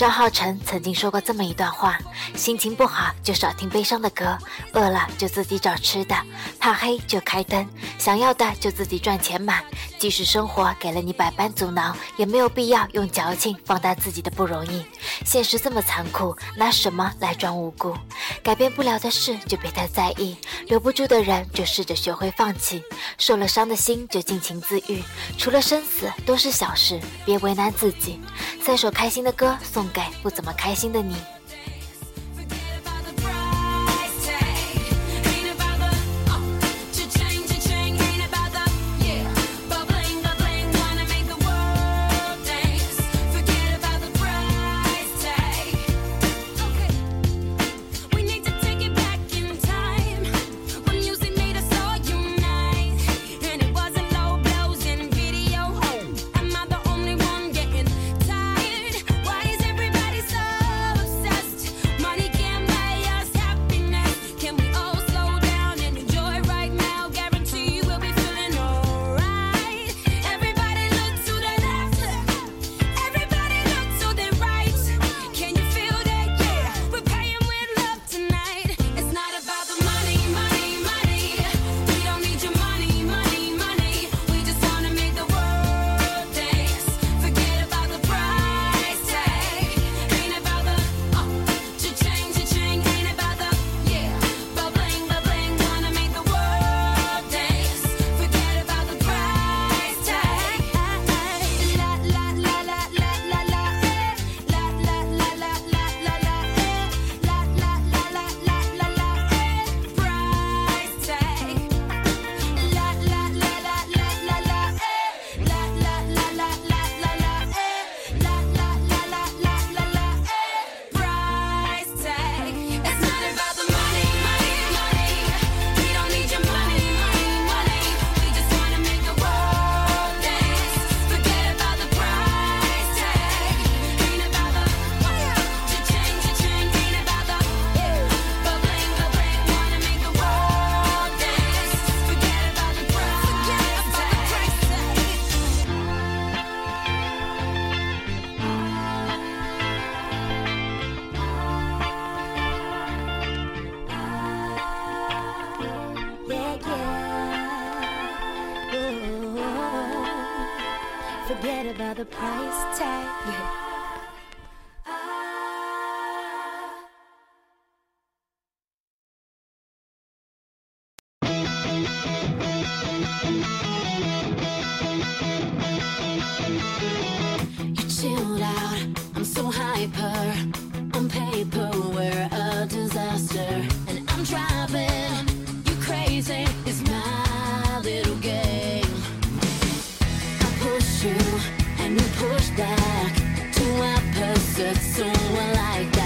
张浩成曾经说过这么一段话：心情不好就少听悲伤的歌，饿了就自己找吃的，怕黑就开灯，想要的就自己赚钱买。即使生活给了你百般阻挠，也没有必要用矫情放大自己的不容易。现实这么残酷，拿什么来装无辜？改变不了的事就别太在意，留不住的人就试着学会放弃。受了伤的心就尽情自愈，除了生死都是小事，别为难自己。三首开心的歌送给不怎么开心的你。forget about the price tag. Yeah. disaster and I'm driving you crazy it's my little game you and you push back to opposites, someone like that.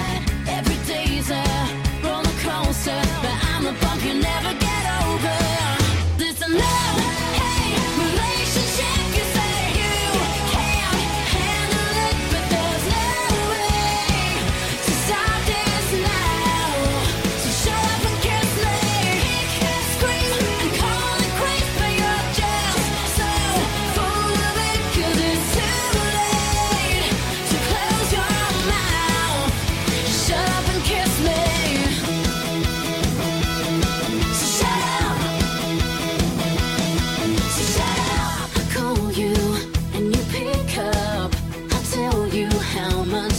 How much?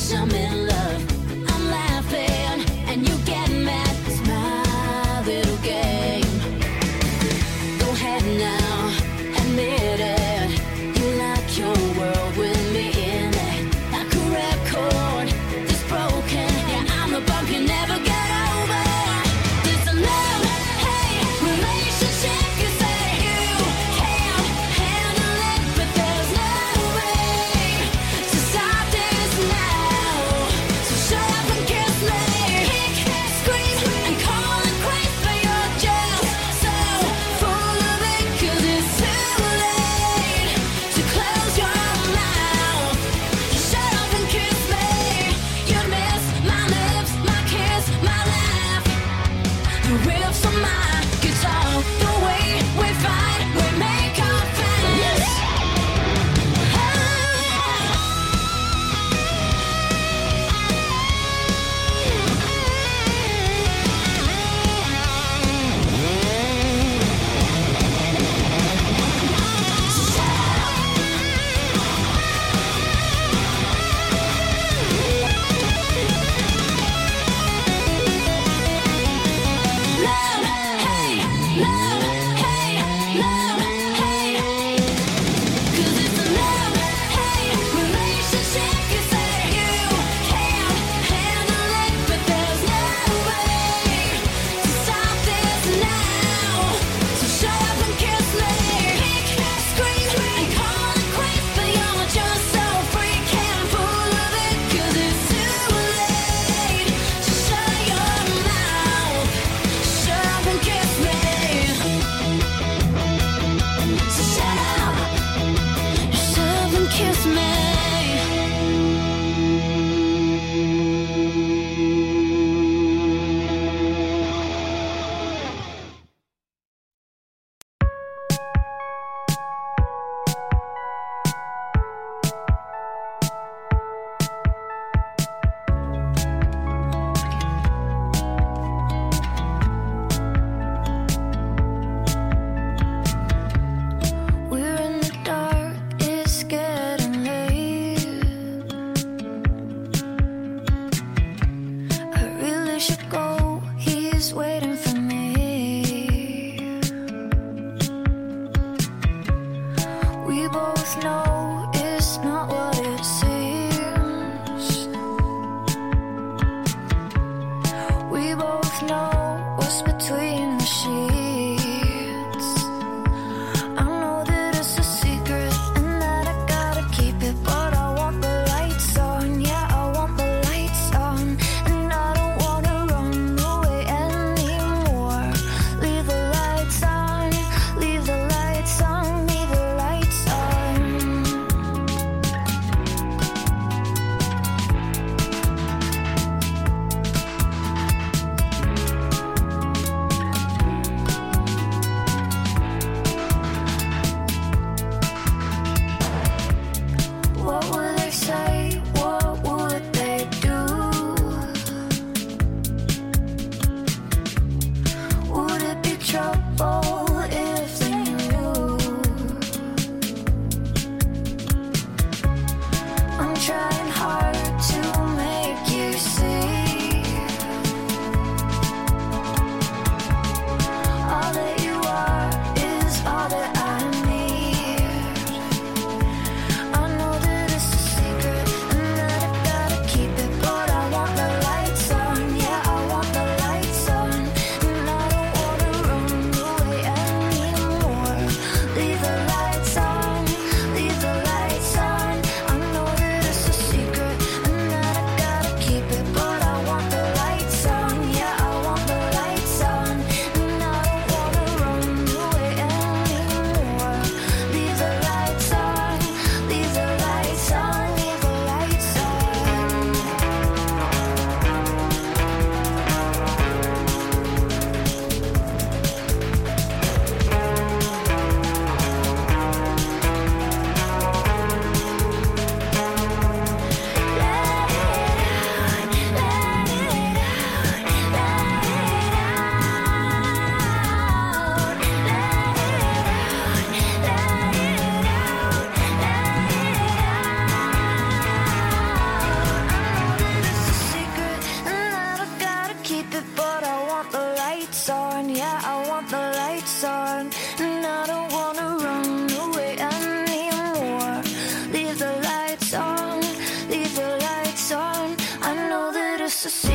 to see